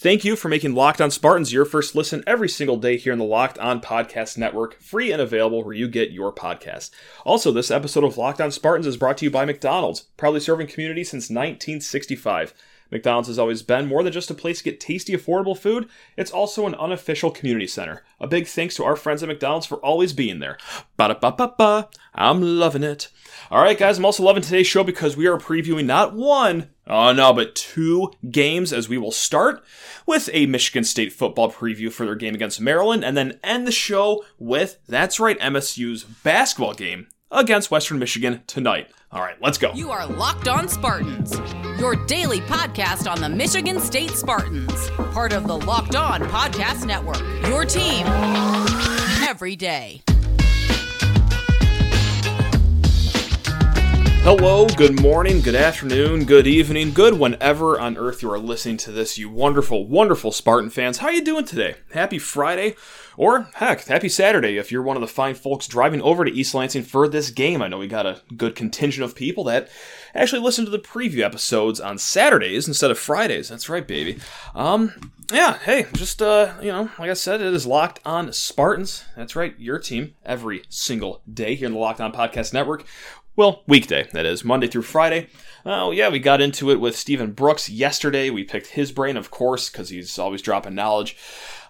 Thank you for making Locked On Spartans your first listen every single day here in the Locked On Podcast Network, free and available where you get your podcasts. Also, this episode of Locked On Spartans is brought to you by McDonald's, proudly serving community since 1965. McDonald's has always been more than just a place to get tasty, affordable food, it's also an unofficial community center. A big thanks to our friends at McDonald's for always being there. Ba da ba ba ba. I'm loving it. All right, guys, I'm also loving today's show because we are previewing not one, oh no, but two games as we will start with a Michigan State football preview for their game against Maryland and then end the show with, that's right, MSU's basketball game against Western Michigan tonight. All right, let's go. You are Locked On Spartans, your daily podcast on the Michigan State Spartans, part of the Locked On Podcast Network. Your team every day. Hello, good morning, good afternoon, good evening, good whenever on earth you are listening to this, you wonderful, wonderful Spartan fans. How you doing today? Happy Friday, or heck, happy Saturday if you're one of the fine folks driving over to East Lansing for this game. I know we got a good contingent of people that actually listen to the preview episodes on Saturdays instead of Fridays. That's right, baby. Um, yeah, hey, just uh, you know, like I said, it is locked on Spartans. That's right, your team every single day here in the Locked On Podcast Network. Well, weekday, that is, Monday through Friday. Oh, yeah, we got into it with Stephen Brooks yesterday. We picked his brain, of course, because he's always dropping knowledge.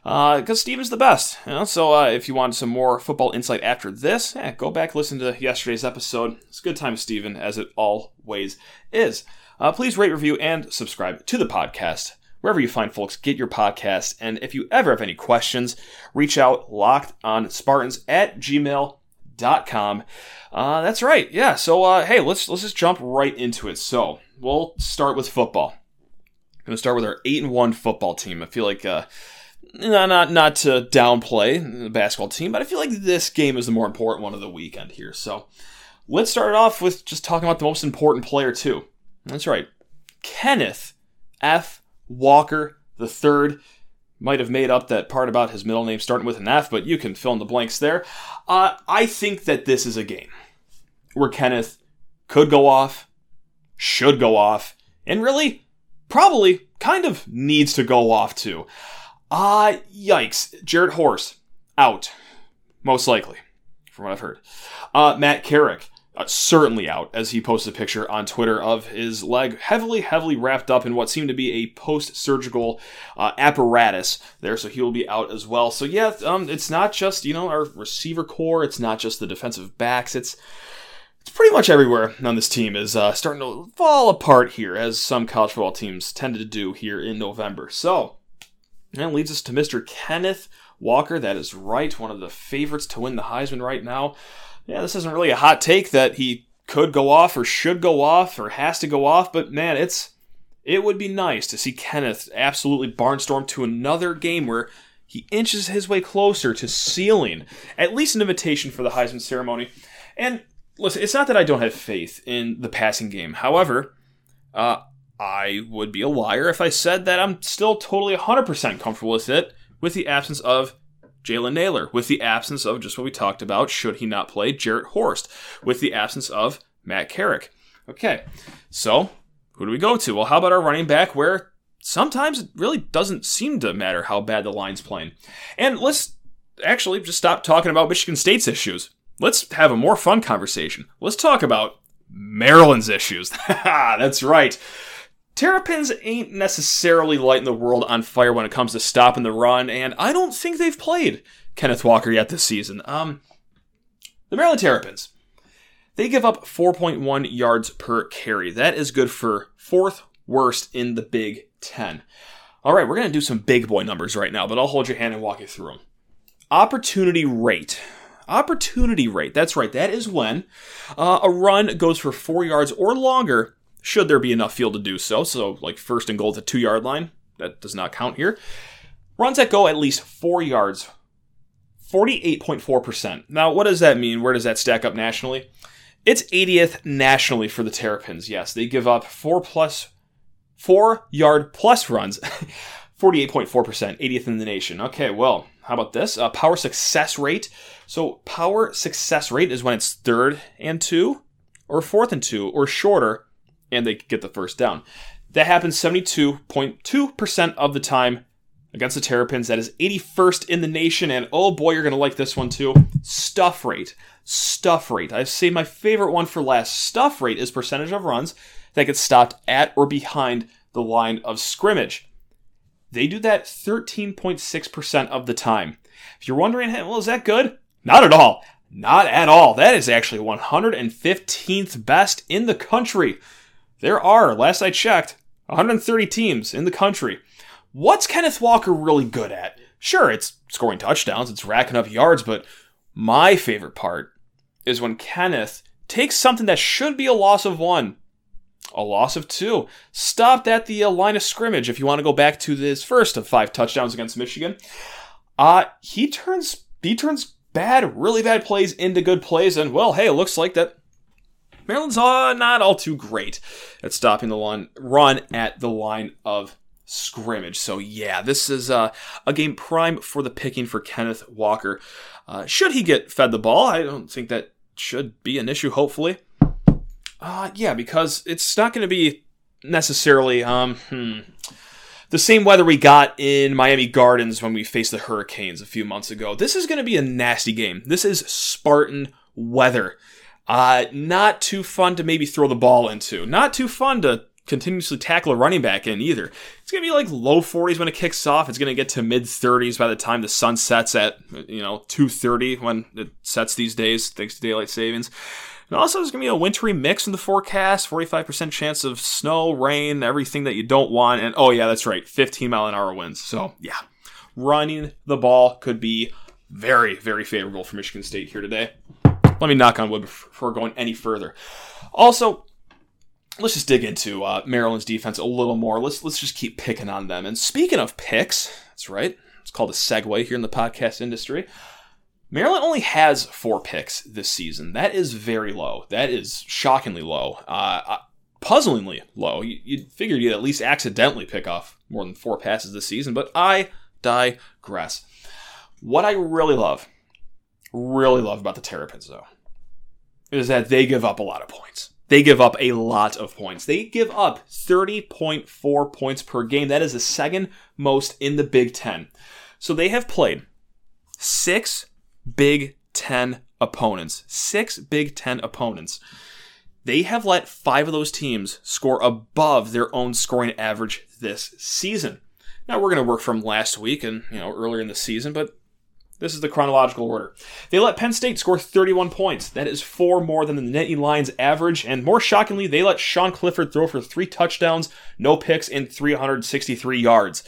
Because uh, Steven's the best. You know? So uh, if you want some more football insight after this, yeah, go back listen to yesterday's episode. It's a good time, Steven, as it always is. Uh, please rate, review, and subscribe to the podcast wherever you find folks get your podcast. And if you ever have any questions, reach out locked on Spartans at gmail.com. Uh, that's right. Yeah. So uh, hey, let's let's just jump right into it. So we'll start with football. I'm gonna start with our eight and one football team. I feel like uh, not not not to downplay the basketball team, but I feel like this game is the more important one of the weekend here. So let's start off with just talking about the most important player too. That's right, Kenneth F. Walker the third might have made up that part about his middle name starting with an F, but you can fill in the blanks there. Uh, I think that this is a game where Kenneth could go off, should go off, and really, probably, kind of needs to go off too. Ah, uh, yikes. Jarrett Horst, out. Most likely, from what I've heard. Uh, Matt Carrick, uh, certainly out, as he posts a picture on Twitter of his leg heavily, heavily wrapped up in what seemed to be a post surgical uh, apparatus there, so he will be out as well. So, yeah, um, it's not just, you know, our receiver core, it's not just the defensive backs, it's it's pretty much everywhere on this team is uh, starting to fall apart here, as some college football teams tended to do here in November. So, that leads us to Mr. Kenneth Walker. That is right, one of the favorites to win the Heisman right now. Yeah, this isn't really a hot take that he could go off or should go off or has to go off, but man, it's it would be nice to see Kenneth absolutely barnstorm to another game where he inches his way closer to sealing at least an invitation for the Heisman ceremony. And listen, it's not that I don't have faith in the passing game. However, uh, I would be a liar if I said that I'm still totally 100% comfortable with it with the absence of Jalen Nailor, with the absence of just what we talked about, should he not play, Jarrett Horst, with the absence of Matt Carrick. Okay, so who do we go to? Well, how about our running back where sometimes it really doesn't seem to matter how bad the line's playing? And let's actually just stop talking about Michigan State's issues. Let's have a more fun conversation. Let's talk about Maryland's issues. That's right. Terrapins ain't necessarily lighting the world on fire when it comes to stopping the run, and I don't think they've played Kenneth Walker yet this season. Um, the Maryland Terrapins, they give up 4.1 yards per carry. That is good for fourth worst in the Big Ten. All right, we're going to do some big boy numbers right now, but I'll hold your hand and walk you through them. Opportunity rate. Opportunity rate. That's right. That is when uh, a run goes for four yards or longer should there be enough field to do so. So, like first and goal at the two yard line, that does not count here. Runs that go at least four yards, 48.4%. Now, what does that mean? Where does that stack up nationally? It's 80th nationally for the Terrapins. Yes, they give up four plus, four yard plus runs, 48.4%, 80th in the nation. Okay, well, how about this? Uh, power success rate. So, power success rate is when it's third and two, or fourth and two, or shorter and they get the first down. That happens 72.2% of the time against the Terrapins. That is 81st in the nation. And oh boy, you're going to like this one too. Stuff rate. Stuff rate. I've my favorite one for last. Stuff rate is percentage of runs that get stopped at or behind the line of scrimmage. They do that 13.6% of the time. If you're wondering, hey, well, is that good? Not at all. Not at all. That is actually 115th best in the country. There are, last I checked, 130 teams in the country. What's Kenneth Walker really good at? Sure, it's scoring touchdowns, it's racking up yards, but my favorite part is when Kenneth takes something that should be a loss of one, a loss of two, stopped at the uh, line of scrimmage. If you want to go back to this first of five touchdowns against Michigan, uh, he turns he turns bad, really bad plays into good plays, and well, hey, it looks like that Maryland's uh, not all too great at stopping the run, run at the line of scrimmage. So yeah, this is uh, a game prime for the picking for Kenneth Walker. Uh, should he get fed the ball, I don't think that should be an issue. Hopefully, uh, yeah, because it's not going to be necessarily um, hmm, the same weather we got in Miami Gardens when we faced the Hurricanes a few months ago. This is going to be a nasty game. This is Spartan weather. Uh, not too fun to maybe throw the ball into. Not too fun to continuously tackle a running back in either. It's going to be like low 40s when it kicks off. It's going to get to mid 30s by the time the sun sets at, you know, 2.30 when it sets these days, thanks to daylight savings. And also, there's going to be a wintry mix in the forecast 45% chance of snow, rain, everything that you don't want. And oh, yeah, that's right, 15 mile an hour winds. So, yeah, running the ball could be very, very favorable for Michigan State here today. Let me knock on wood before going any further. Also, let's just dig into uh, Maryland's defense a little more. Let's let's just keep picking on them. And speaking of picks, that's right. It's called a segue here in the podcast industry. Maryland only has four picks this season. That is very low. That is shockingly low. Uh, uh puzzlingly low. You, would figured you'd at least accidentally pick off more than four passes this season, but I digress. What I really love really love about the Terrapins, though, is that they give up a lot of points. They give up a lot of points. They give up 30.4 points per game. That is the second most in the Big Ten. So they have played six Big Ten opponents. Six Big Ten opponents. They have let five of those teams score above their own scoring average this season. Now we're going to work from last week and you know earlier in the season, but this is the chronological order. They let Penn State score 31 points. That is four more than the Nittany Lions average. And more shockingly, they let Sean Clifford throw for three touchdowns, no picks, and 363 yards.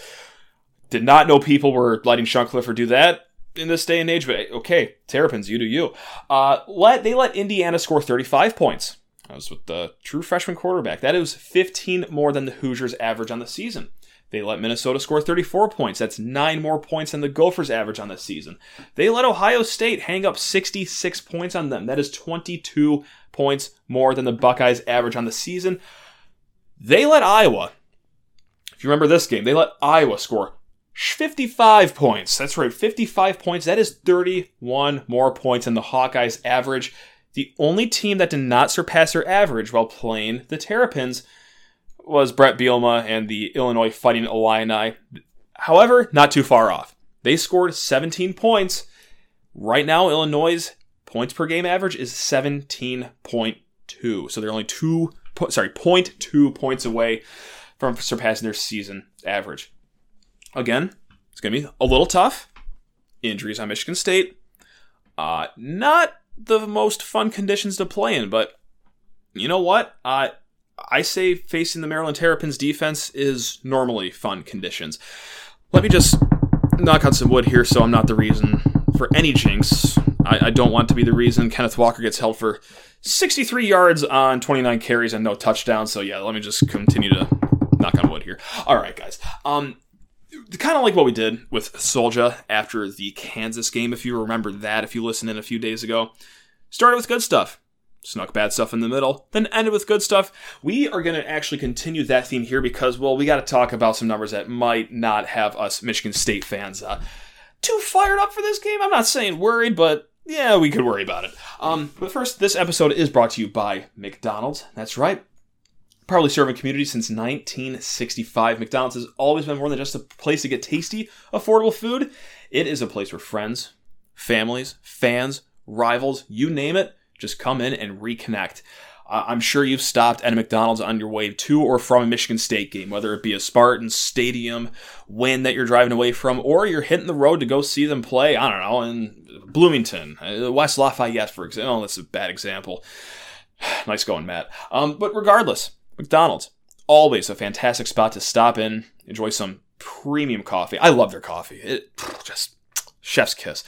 Did not know people were letting Sean Clifford do that in this day and age, but okay, Terrapins, you do you. Uh, let They let Indiana score 35 points. That was with the true freshman quarterback. That is 15 more than the Hoosiers average on the season. They let Minnesota score 34 points. That's nine more points than the Gophers average on this season. They let Ohio State hang up 66 points on them. That is 22 points more than the Buckeyes average on the season. They let Iowa, if you remember this game, they let Iowa score 55 points. That's right, 55 points. That is 31 more points than the Hawkeyes average. The only team that did not surpass their average while playing the Terrapins was Bret Bielema and the Illinois Fighting Illini. However, not too far off. They scored 17 points. Right now, Illinois' points per game average is 17.2. So they're only two, sorry, 0.2 points away from surpassing their season average. Again, it's going to be a little tough. Injuries on Michigan State. Uh, not the most fun conditions to play in, but you know what? Uh, I say facing the Maryland Terrapins defense is normally fun conditions. Let me just knock on some wood here so I'm not the reason for any jinx. I, I, don't want to be the reason Kenneth Walker gets held for 63 yards on 29 carries and no touchdowns. So yeah, let me just continue to knock on wood here. All right, guys. Um, kind of like what we did with Solja after the Kansas game, if you remember that, if you listened in a few days ago. Started with good stuff snuck bad stuff in the middle, then ended with good stuff. We are going to actually continue that theme here because, well, we got to talk about some numbers that might not have us Michigan State fans uh, too fired up for this game. I'm not saying worried, but yeah, we could worry about it. Um, but first, this episode is brought to you by McDonald's. That's right. Proudly serving community since 1965. McDonald's has always been more than just a place to get tasty, affordable food. It is a place where friends, families, fans, rivals, you name it, just come in and reconnect. I'm sure you've stopped at a McDonald's on your way to or from a Michigan State game, whether it be a Spartan Stadium win that you're driving away from, or you're hitting the road to go see them play, I don't know, in Bloomington, uh, West Lafayette, for example. Oh, that's a bad example. nice going, Matt. Um, but regardless, McDonald's, always a fantastic spot to stop in, enjoy some premium coffee. I love their coffee. It just chef's kiss.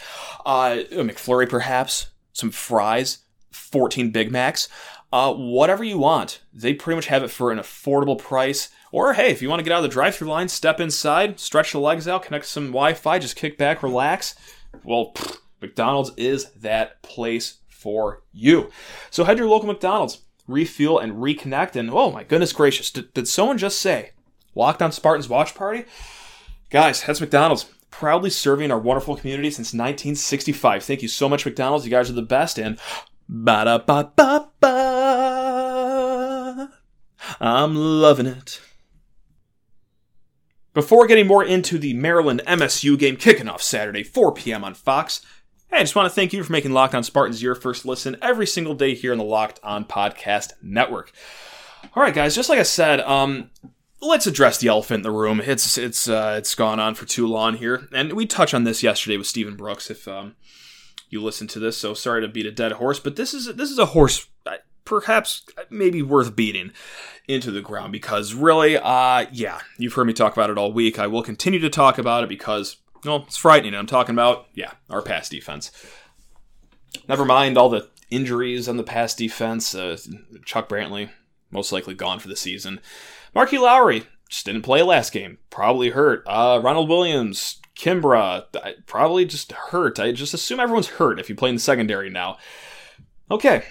Uh, McFlurry, perhaps, some fries, 14 Big Macs. Uh, whatever you want. They pretty much have it for an affordable price. Or hey, if you want to get out of the drive-through line, step inside, stretch the legs out, connect some Wi-Fi, just kick back, relax. Well, pfft, McDonald's is that place for you. So head to your local McDonald's, refuel and reconnect. And oh my goodness gracious, did, did someone just say Locked on Spartans watch party? Guys, that's McDonald's. Proudly serving our wonderful community since 1965. Thank you so much, McDonald's. You guys are the best. And ba da ba ba ba. I'm loving it. Before getting more into the Maryland MSU game kicking off Saturday, 4 p.m. on Fox, hey, I just want to thank you for making Locked On Spartans your first listen every single day here on the Locked On Podcast Network. All right, guys, just like I said, um, let's address the elephant in the room. It's it's uh, it's gone on for too long here, and we touched on this yesterday with Stephen Brooks. If um, you listen to this, so sorry to beat a dead horse, but this is this is a horse uh, perhaps maybe worth beating into the ground because really, uh, yeah, you've heard me talk about it all week. I will continue to talk about it because well, it's frightening. I'm talking about yeah, our pass defense. Never mind all the injuries on the pass defense. Uh, Chuck Brantley most likely gone for the season. Marqui Lowery just didn't play last game, probably hurt. Uh, Ronald Williams, Kimbra, probably just hurt. I just assume everyone's hurt if you play in the secondary now. Okay,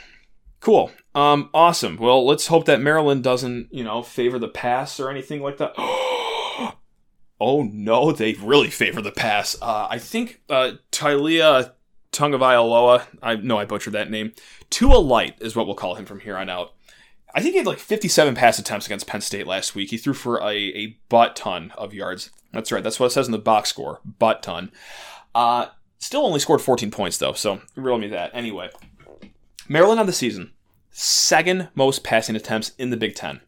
cool. Um, awesome. Well, let's hope that Maryland doesn't, you know, favor the pass or anything like that. oh no, they really favor the pass. Uh, I think uh, Taulia Tagovailoa, I know I butchered that name. Tua Light is what we'll call him from here on out. I think he had like 57 pass attempts against Penn State last week. He threw for a, a butt ton of yards. That's right. That's what it says in the box score. Butt ton. Uh, still only scored 14 points though, so reel me that. Anyway, Maryland on the season, second most passing attempts in the Big Ten.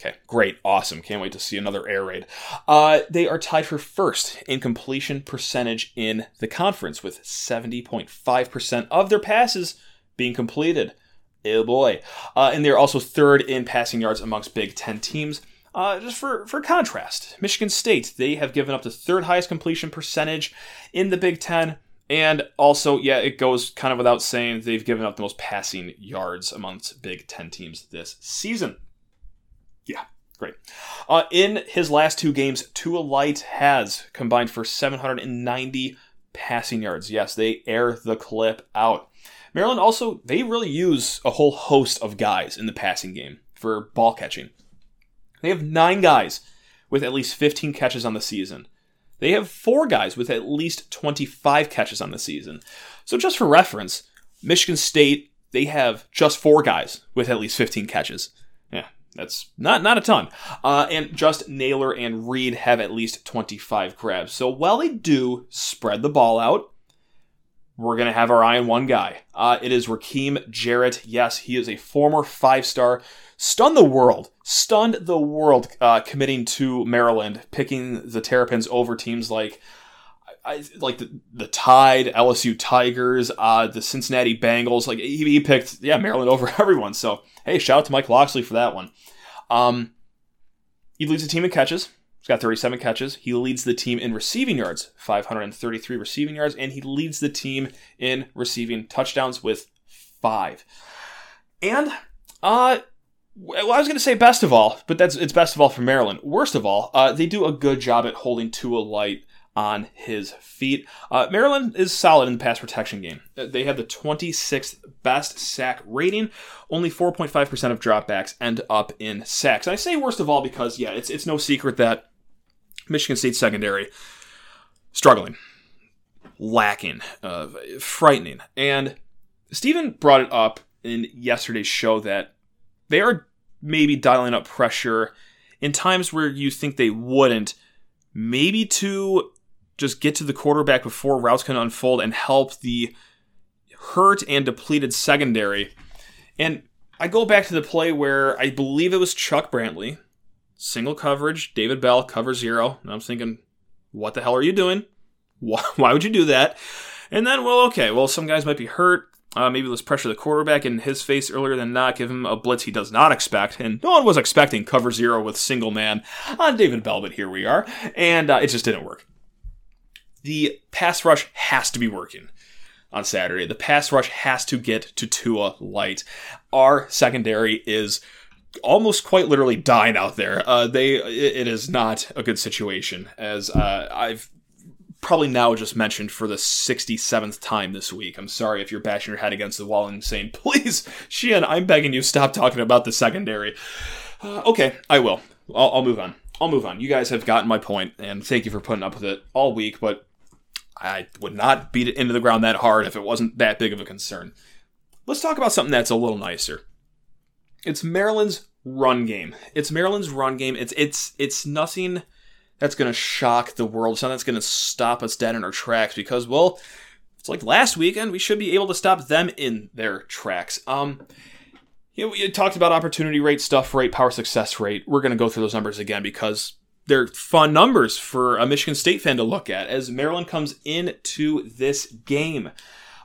Okay, great, awesome. Can't wait to see another air raid. Uh, they are tied for first in completion percentage in the conference with 70.5% of their passes being completed. Oh boy. Uh, and they're also third in passing yards amongst Big Ten teams. Uh, just for, for contrast, Michigan State, they have given up the third highest completion percentage in the Big Ten. And also, yeah, it goes kind of without saying, they've given up the most passing yards amongst Big Ten teams this season. Yeah, great. Uh, in his last two games, Tua Light has combined for 790 passing yards. Yes, they air the clip out. Maryland also, they really use a whole host of guys in the passing game for ball catching. They have nine guys with at least 15 catches on the season. They have four guys with at least 25 catches on the season. So, just for reference, Michigan State, they have just four guys with at least 15 catches. Yeah, that's not not a ton. Uh, and just Nailor and Reed have at least 25 grabs. So while they do spread the ball out, we're going to have our eye on one guy. Uh, it is Rakim Jarrett. Yes, he is a former five star. Stunned the world. Stunned the world uh, committing to Maryland, picking the Terrapins over teams like. I, like the, the Tide, LSU Tigers, uh, the Cincinnati Bengals. Like he, he, picked, yeah, Maryland over everyone. So hey, shout out to Mike Locksley for that one. Um, he leads the team in catches. He's got 37 catches. He leads the team in receiving yards, 533 receiving yards, and he leads the team in receiving touchdowns with five. And uh well, I was going to say best of all, but that's it's best of all for Maryland. Worst of all, uh, they do a good job at holding Tua Light on his feet. Uh, Maryland is solid in the pass protection game. Uh, they have the 26th best sack rating. Only 4.5% of dropbacks end up in sacks. And I say worst of all because, yeah, it's, it's no secret that Michigan State secondary struggling, lacking, uh, frightening. And Stephen brought it up in yesterday's show that they are maybe dialing up pressure in times where you think they wouldn't, maybe to just get to the quarterback before routes can unfold and help the hurt and depleted secondary. And I go back to the play where I believe it was Chuck Brantley, single coverage, David Bell, cover zero. And I'm thinking, what the hell are you doing? Why, why would you do that? And then, well, okay, well, some guys might be hurt. Uh, maybe let's pressure the quarterback in his face earlier than not, give him a blitz he does not expect. And no one was expecting cover zero with single man on David Bell, but here we are. And uh, it just didn't work. The pass rush has to be working on Saturday. The pass rush has to get to Tua light. Our secondary is almost quite literally dying out there. Uh, they it is not a good situation as uh, I've probably now just mentioned for the 67th time this week. I'm sorry if you're bashing your head against the wall and saying, please, Sheehan, I'm begging you, stop talking about the secondary. Uh, okay, I will. I'll, I'll move on. I'll move on. You guys have gotten my point, and thank you for putting up with it all week, but I would not beat it into the ground that hard if it wasn't that big of a concern. Let's talk about something that's a little nicer. It's Maryland's run game. It's Maryland's run game. It's it's it's nothing that's going to shock the world. It's nothing that's going to stop us dead in our tracks because well, it's like last weekend we should be able to stop them in their tracks. Um you know, we talked about opportunity rate, stuff rate, power success rate. We're going to go through those numbers again because they're fun numbers for a Michigan State fan to look at as Maryland comes into this game.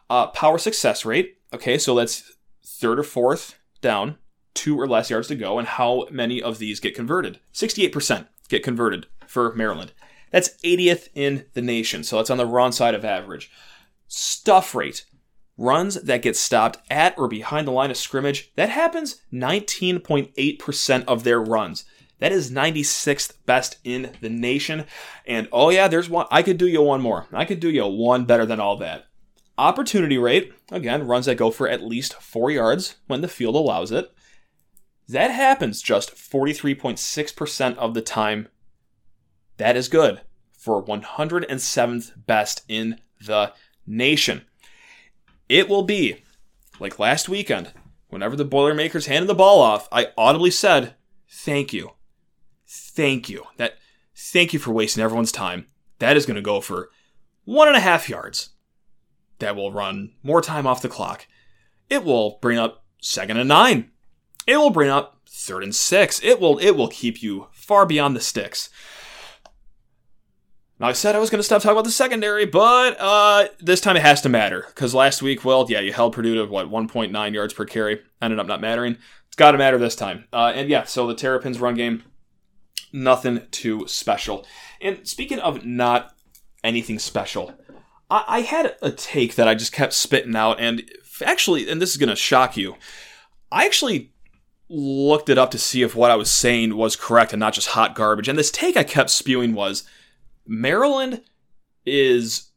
Uh, power success rate. Okay, so that's third or fourth down, two or less yards to go, and how many of these get converted? 68% get converted for Maryland. That's 80th in the nation, so that's on the wrong side of average. Stuff rate. Runs that get stopped at or behind the line of scrimmage, that happens 19.8% of their runs. That is 96th best in the nation. And oh yeah, there's one. I could do you one more. I could do you one better than all that. Opportunity rate, again, runs that go for at least four yards when the field allows it. That happens just 43.6% of the time. That is good for 107th best in the nation. It will be like last weekend, whenever the Boilermakers handed the ball off, I audibly said, Thank you thank you. That thank you for wasting everyone's time. That is going to go for one and a half yards. That will run more time off the clock. It will bring up second and nine. It will bring up third and six. It will it will keep you far beyond the sticks. Now I said I was going to stop talking about the secondary, but uh, this time it has to matter because last week, well, yeah, you held Purdue to what 1.9 yards per carry. Ended up not mattering. It's got to matter this time. Uh, and yeah, so the Terrapins run game nothing too special. And speaking of not anything special, I, I had a take that I just kept spitting out, and actually, and this is going to shock you, I actually looked it up to see if what I was saying was correct and not just hot garbage. And this take I kept spewing was Maryland is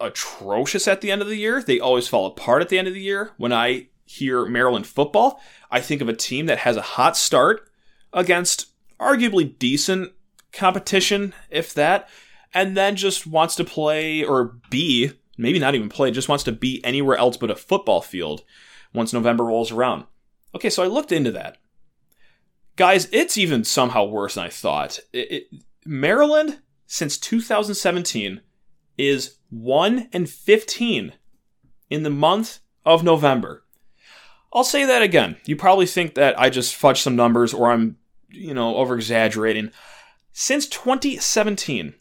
atrocious at the end of the year. They always fall apart at the end of the year. When I hear Maryland football, I think of a team that has a hot start against arguably decent competition, if that, and then just wants to play or be, maybe not even play, just wants to be anywhere else but a football field once November rolls around. Okay, so I looked into that. Guys, it's even somehow worse than I thought. It, it, Maryland, since 2017, is 1 and 15 in the month of November. I'll say that again. You probably think that I just fudged some numbers or I'm you know, over exaggerating. Since 2017,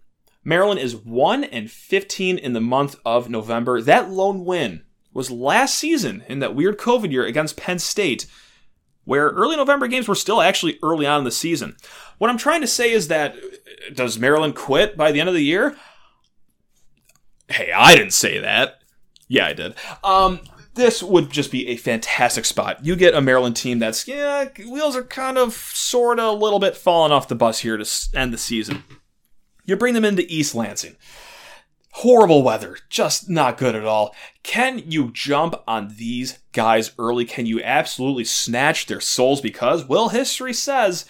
Maryland is 1 and 15 in the month of November. That lone win was last season in that weird COVID year against Penn State, where early November games were still actually early on in the season. What I'm trying to say is that does Maryland quit by the end of the year? Hey, I didn't say that. Yeah, I did. Um, this would just be a fantastic spot. You get a Maryland team that's, yeah, wheels are kind of, sort of, a little bit falling off the bus here to end the season. You bring them into East Lansing. Horrible weather, just not good at all. Can you jump on these guys early? Can you absolutely snatch their souls? Because, well, history says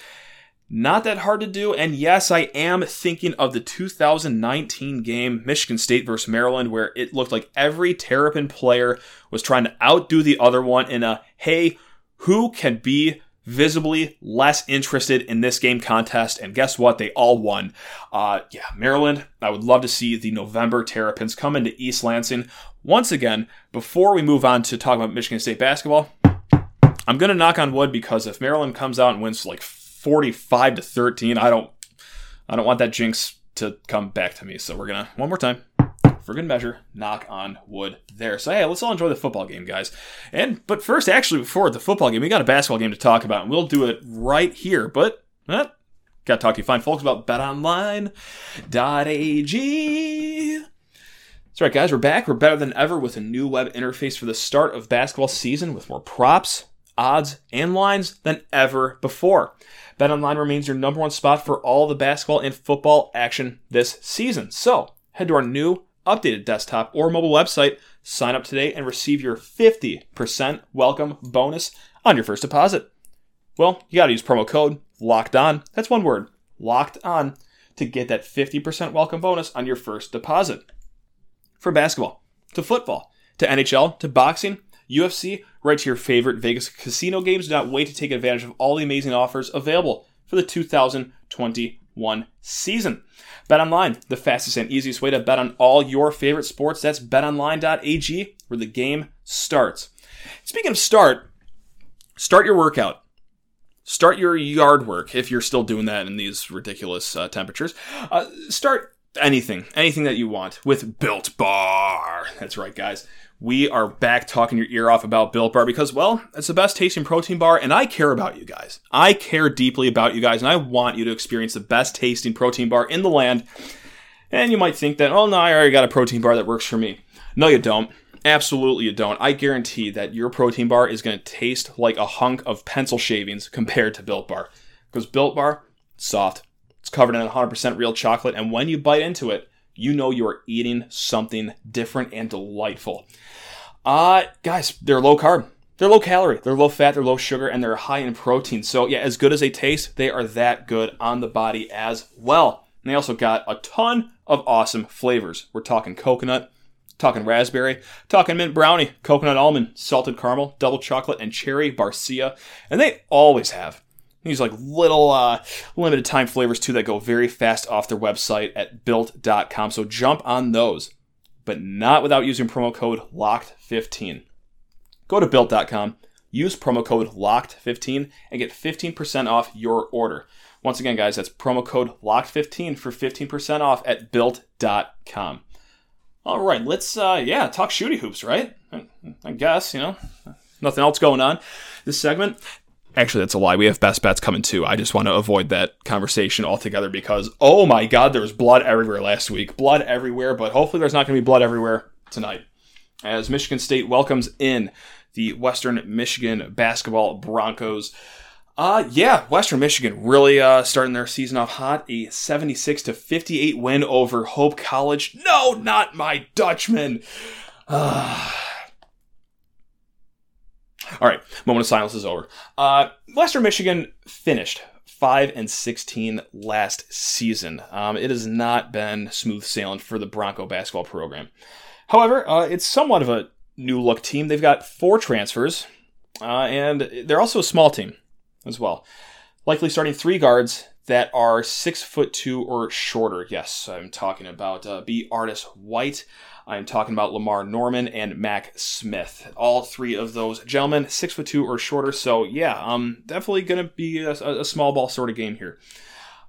not that hard to do. And yes, I am thinking of the 2019 game, Michigan State versus Maryland, where it looked like every Terrapin player was trying to outdo the other one in a, hey, who can be visibly less interested in this game contest, and guess what? They all won. Uh, yeah, Maryland, I would love to see the November Terrapins come into East Lansing. Once again, before we move on to talk about Michigan State basketball, I'm going to knock on wood because if Maryland comes out and wins like 45 to 13, I don't I don't want that jinx to come back to me. So we're going to one more time for good measure, knock on wood there. So hey, let's all enjoy the football game, guys. And but first, actually, before the football game, we got a basketball game to talk about, and we'll do it right here. But eh, got to talk to you fine folks about BetOnline.ag. That's right, guys. We're back. We're better than ever with a new web interface for the start of basketball season with more props, odds, and lines than ever before. BetOnline remains your number one spot for all the basketball and football action this season. So head to our new updated desktop or mobile website, sign up today and receive your 50% welcome bonus on your first deposit. Well, you got to use promo code locked on. That's one word, locked on, to get that 50% welcome bonus on your first deposit. From basketball to football to NHL to boxing, UFC, right to your favorite Vegas casino games. Do not wait to take advantage of all the amazing offers available for the 2021 season. Bet online, the fastest and easiest way to bet on all your favorite sports. That's betonline.ag, where the game starts. Speaking of start, start your workout. Start your yard work if you're still doing that in these ridiculous uh, temperatures. Uh, start anything, anything that you want with Built Bar. That's right, guys we are back talking your ear off about Built Bar because, well, it's the best tasting protein bar, and I care about you guys. I care deeply about you guys, and I want you to experience the best tasting protein bar in the land. And you might think that, oh, no, I already got a protein bar that works for me. No, you don't. Absolutely, you don't. I guarantee that your protein bar is going to taste like a hunk of pencil shavings compared to Built Bar. Because Built Bar, soft, it's covered in 100% real chocolate, and when you bite into it, you know you are eating something different and delightful. Uh, guys, they're low carb. They're low calorie, they're low fat, they're low sugar, and they're high in protein. So, yeah, as good as they taste, they are that good on the body as well. And they also got a ton of awesome flavors. We're talking coconut, talking raspberry, talking mint brownie, coconut almond, salted caramel, double chocolate, and cherry barcia. And they always have these like little uh, limited time flavors too that go very fast off their website at built.com. So jump on those, but not without using promo code LOCKED15. Go to built.com, use promo code LOCKED15 and get 15% off your order. Once again, guys, that's promo code LOCKED15 for 15% off at built.com. All right, let's uh yeah, talk shooty hoops, right? I guess, you know, nothing else going on this segment. Actually, that's a lie. We have best bets coming too. I just want to avoid that conversation altogether because, oh my God, there was blood everywhere last week. Blood everywhere, but hopefully there's not going to be blood everywhere tonight. As Michigan State welcomes in the Western Michigan basketball Broncos. Uh, yeah, Western Michigan really uh, starting their season off hot. A 76 to 58 win over Hope College. No, not my Dutchman. Uh, all right, moment of silence is over. Uh, Western Michigan finished five and sixteen last season. Um, it has not been smooth sailing for the Bronco basketball program. However, uh, it's somewhat of a new look team. They've got four transfers, uh, and they're also a small team as well. Likely starting three guards that are six foot two or shorter. Yes, I'm talking about uh, B. Artis White. I'm talking about Lamar Norman and Mack Smith. All three of those gentlemen, six foot two or shorter. So yeah, um, definitely going to be a, a, small ball sort of game here.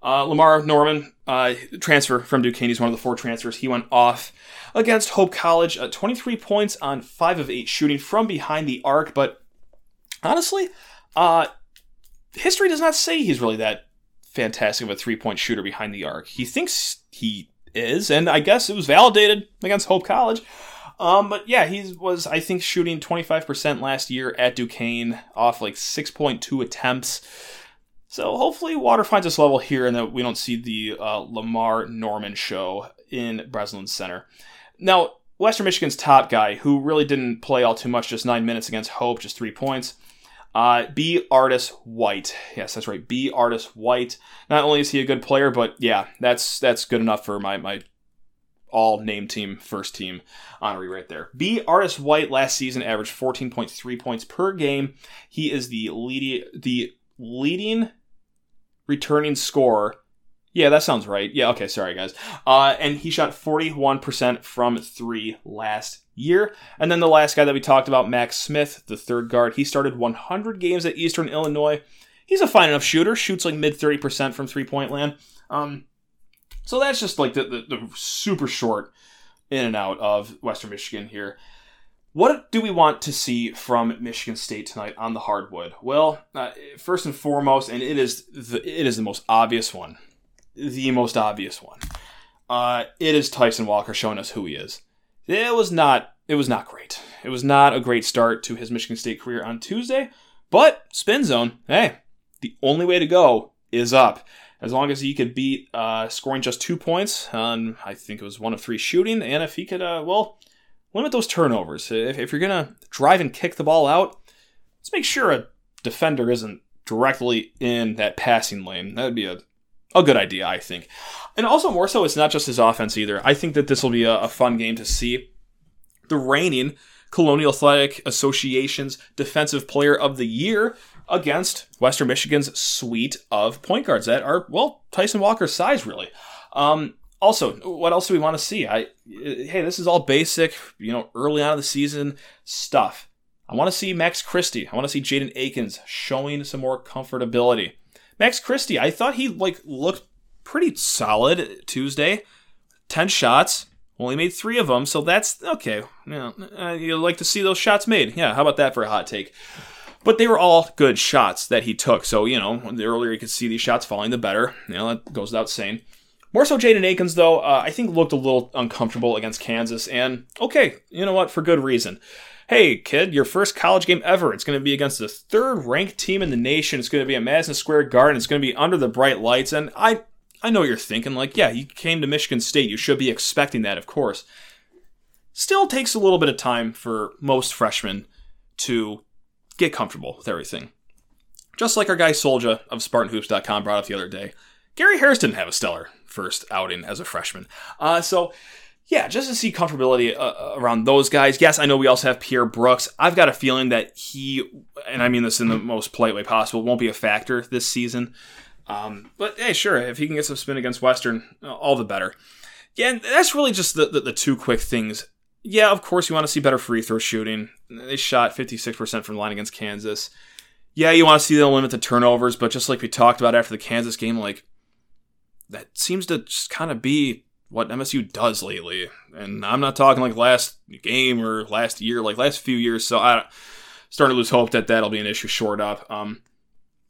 Uh, Lamar Norman, uh, transfer from Duquesne. He's one of the four transfers. He went off against Hope College, uh, 23 points on five of eight shooting from behind the arc. But honestly, uh, history does not say he's really that fantastic of a three point shooter behind the arc. He thinks he is, and I guess it was validated against Hope College. Um, but yeah, he was, I think, shooting 25% last year at Duquesne off like 6.2 attempts. So hopefully, water finds its level here, and that we don't see the uh, Lamar Norman show in Breslin Center. Now, Western Michigan's top guy, who really didn't play all too much, just nine minutes against Hope, just three points. Uh, B. Artist White. Yes, that's right. B. Artist White. Not only is he a good player, but yeah, that's that's good enough for my my all name team first team honoree right there. B. Artist White last season averaged 14.3 points per game. He is the leading the leading returning scorer. Yeah, that sounds right. Yeah, okay, sorry guys. Uh, and he shot 41% from three last year. And then the last guy that we talked about, Max Smith, the third guard, he started 100 games at Eastern Illinois. He's a fine enough shooter, shoots like mid 30% from three point land. Um, so that's just like the, the, the super short in and out of Western Michigan here. What do we want to see from Michigan State tonight on the hardwood? Well, uh, first and foremost, and it is the, it is the most obvious one, the most obvious one. Uh, it is Tyson Walker showing us who he is. It was not it was not great. It was not a great start to his Michigan State career on Tuesday, but spin zone, hey, the only way to go is up. As long as he could beat uh, scoring just two points on, I think it was one of three shooting, and if he could, uh, well, limit those turnovers. If, if you're going to drive and kick the ball out, let's make sure a defender isn't directly in that passing lane. That would be a, a good idea, I think. And also, more so, it's not just his offense either. I think that this will be a, a fun game to see. The reigning Colonial Athletic Association's Defensive Player of the Year against Western Michigan's suite of point guards that are, well, Tyson Walker's size, really. Um, also, what else do we want to see? I hey, this is all basic, you know, early on in the season stuff. I want to see Max Christie. I want to see Jaden Akins showing some more comfortability. Max Christie, I thought he like looked pretty solid Tuesday. Ten shots, only made three of them, so that's okay. Uh, you like to see those shots made. Yeah, how about that for a hot take? But they were all good shots that he took. So you know, the earlier you could see these shots falling, the better. You know, that goes without saying. More so, Jaden Akins, though, uh, I think looked a little uncomfortable against Kansas, and okay, you know what, for good reason. Hey, kid, your first college game ever. It's going to be against the third ranked team in the nation. It's going to be at Madison Square Garden. It's going to be under the bright lights. And I, I know you're thinking, like, yeah, you came to Michigan State. You should be expecting that, of course. Still takes a little bit of time for most freshmen to get comfortable with everything. Just like our guy Solja of SpartanHoops.com brought up the other day. Gary Harris didn't have a stellar first outing as a freshman. Uh, so, yeah, just to see comfortability uh, uh, around those guys. Yes, I know we also have Pierre Brooks. I've got a feeling that he, and I mean this in the most polite way possible, won't be a factor this season. Um, but hey, sure, if he can get some spin against Western, all the better. Yeah, and that's really just the, the, the two quick things. Yeah, of course, you want to see better free throw shooting. They shot 56% from the line against Kansas. Yeah, you want to see them limit the turnovers, but just like we talked about after the Kansas game, like that seems to just kind of be what MSU does lately. And I'm not talking like last game or last year, like last few years. So I starting to lose hope that that'll be an issue short up. Um,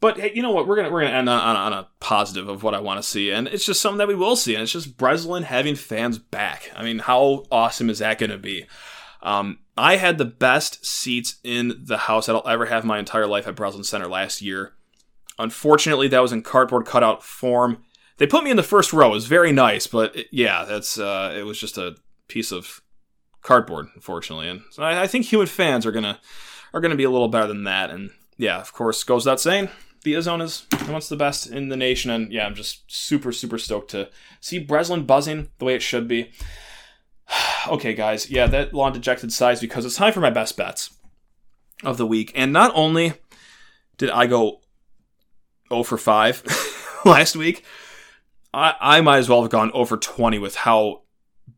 but hey, you know what? We're gonna we're gonna end on, on, on a positive of what I want to see, and it's just something that we will see, and it's just Breslin having fans back. I mean, how awesome is that gonna be? Um, I had the best seats in the house that I'll ever have my entire life at Breslin Center last year. Unfortunately, that was in cardboard cutout form. They put me in the first row. It was very nice, but it, yeah, that's uh, it was just a piece of cardboard, unfortunately. And so I, I, think human fans are gonna are gonna be a little better than that. And yeah, of course, goes without saying, the Izzone is wants the best in the nation. And yeah, I'm just super super stoked to see Breslin buzzing the way it should be. okay, guys, yeah, that long dejected size because it's time for my best bets of the week. And not only did I go 0 for 5 last week, I, I might as well have gone over 20 with how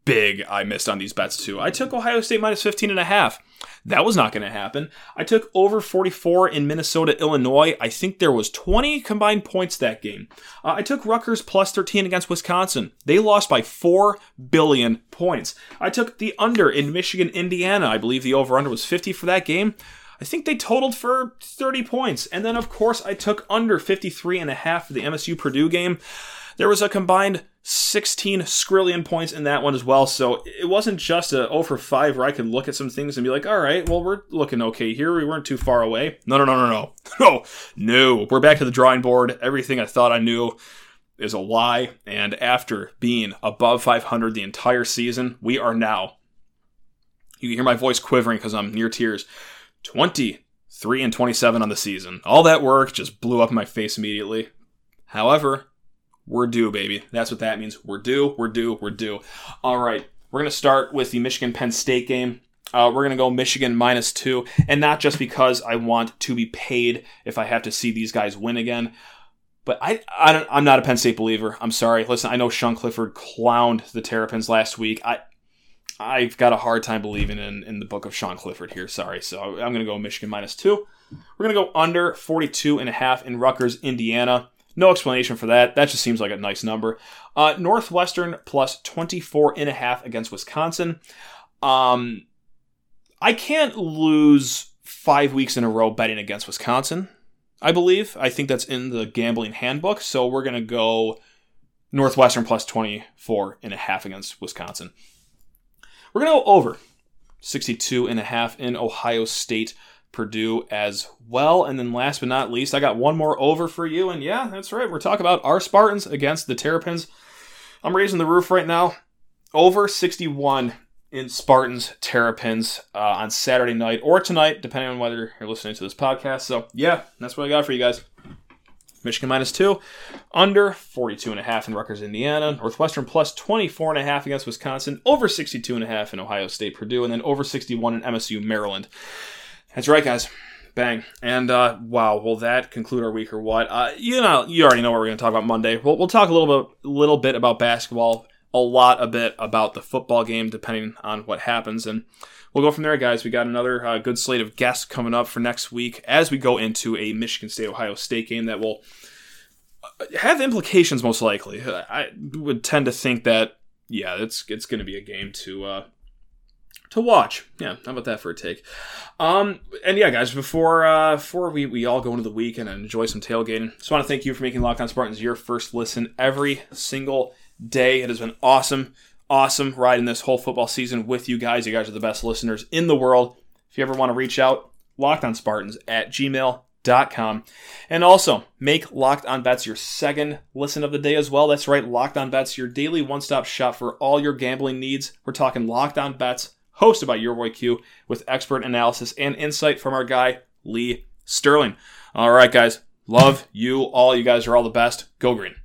big I missed on these bets too. I took Ohio State minus 15 and a half. That was not going to happen. I took over 44 in Minnesota, Illinois. I think there was 20 combined points that game. Uh, I took Rutgers plus 13 against Wisconsin. They lost by 4 billion points. I took the under in Michigan, Indiana. I believe the over under was 50 for that game. I think they totaled for 30 points. And then of course I took under 53 and a half for the MSU Purdue game. There was a combined 16 skrillion points in that one as well. So it wasn't just a 0 for 5 where I could look at some things and be like, all right, well, we're looking okay here. We weren't too far away. No, no, no, no, no. No, no. We're back to the drawing board. Everything I thought I knew is a lie. And after being above 500 the entire season, we are now, you can hear my voice quivering because I'm near tears, 23 and 27 on the season. All that work just blew up in my face immediately. However, we're due, baby. That's what that means. We're due, we're due, we're due. All right, we're going to start with the Michigan Penn State game. Uh, we're going to go Michigan minus two, and not just because I want to be paid if I have to see these guys win again. But I, I I'm not a Penn State believer. I'm sorry. Listen, I know Sean Clifford clowned the Terrapins last week. I, I've got a hard time believing in, in the book of Sean Clifford here. Sorry. So I'm going to go Michigan minus two. We're going to go under 42 and a half in Rutgers, Indiana. No explanation for that. That just seems like a nice number. Uh, Northwestern plus 24 and a half against Wisconsin. Um, I can't lose five weeks in a row betting against Wisconsin. I believe. I think that's in the gambling handbook. So we're going to go Northwestern plus 24 and a half against Wisconsin. We're going to go over 62 and a half in Ohio State, Purdue as well. And then last but not least, I got one more over for you. And yeah, that's right. We're talking about our Spartans against the Terrapins. I'm raising the roof right now. Over 61 in Spartans Terrapins uh, on Saturday night or tonight, depending on whether you're listening to this podcast. So, yeah, that's what I got for you guys. Michigan minus two, under 42 and a half in Rutgers, Indiana. Northwestern plus 24 and a half against Wisconsin, over 62 and a half in Ohio State, Purdue, and then over 61 in MSU, Maryland. That's right, guys. Bang. And uh, wow, will that conclude our week or what? Uh, you know, you already know what we're going to talk about Monday. We'll, we'll talk a little bit, little bit about basketball a lot a bit about the football game, depending on what happens. And we'll go from there, guys. We got another uh, good slate of guests coming up for next week as we go into a Michigan State Ohio State game that will uh, have implications, most likely. I would tend to think that, yeah, it's it's going to be a game to. Uh, to watch. Yeah, how about that for a take? Um, and yeah, guys, before uh, before we, we all go into the weekend and enjoy some tailgating, just want to thank you for making Locked On Spartans your first listen every single day. It has been awesome, awesome riding this whole football season with you guys. You guys are the best listeners in the world. If you ever want to reach out, locked on Spartans at gmail.com. And also, make Locked on Bets your second listen of the day as well. That's right, Locked on Bets, your daily one stop shop for all your gambling needs. We're talking Locked on Bets, hosted by your boy Q, with expert analysis and insight from our guy, Lee Sterling. All right, guys, love you all. You guys are all the best. Go green.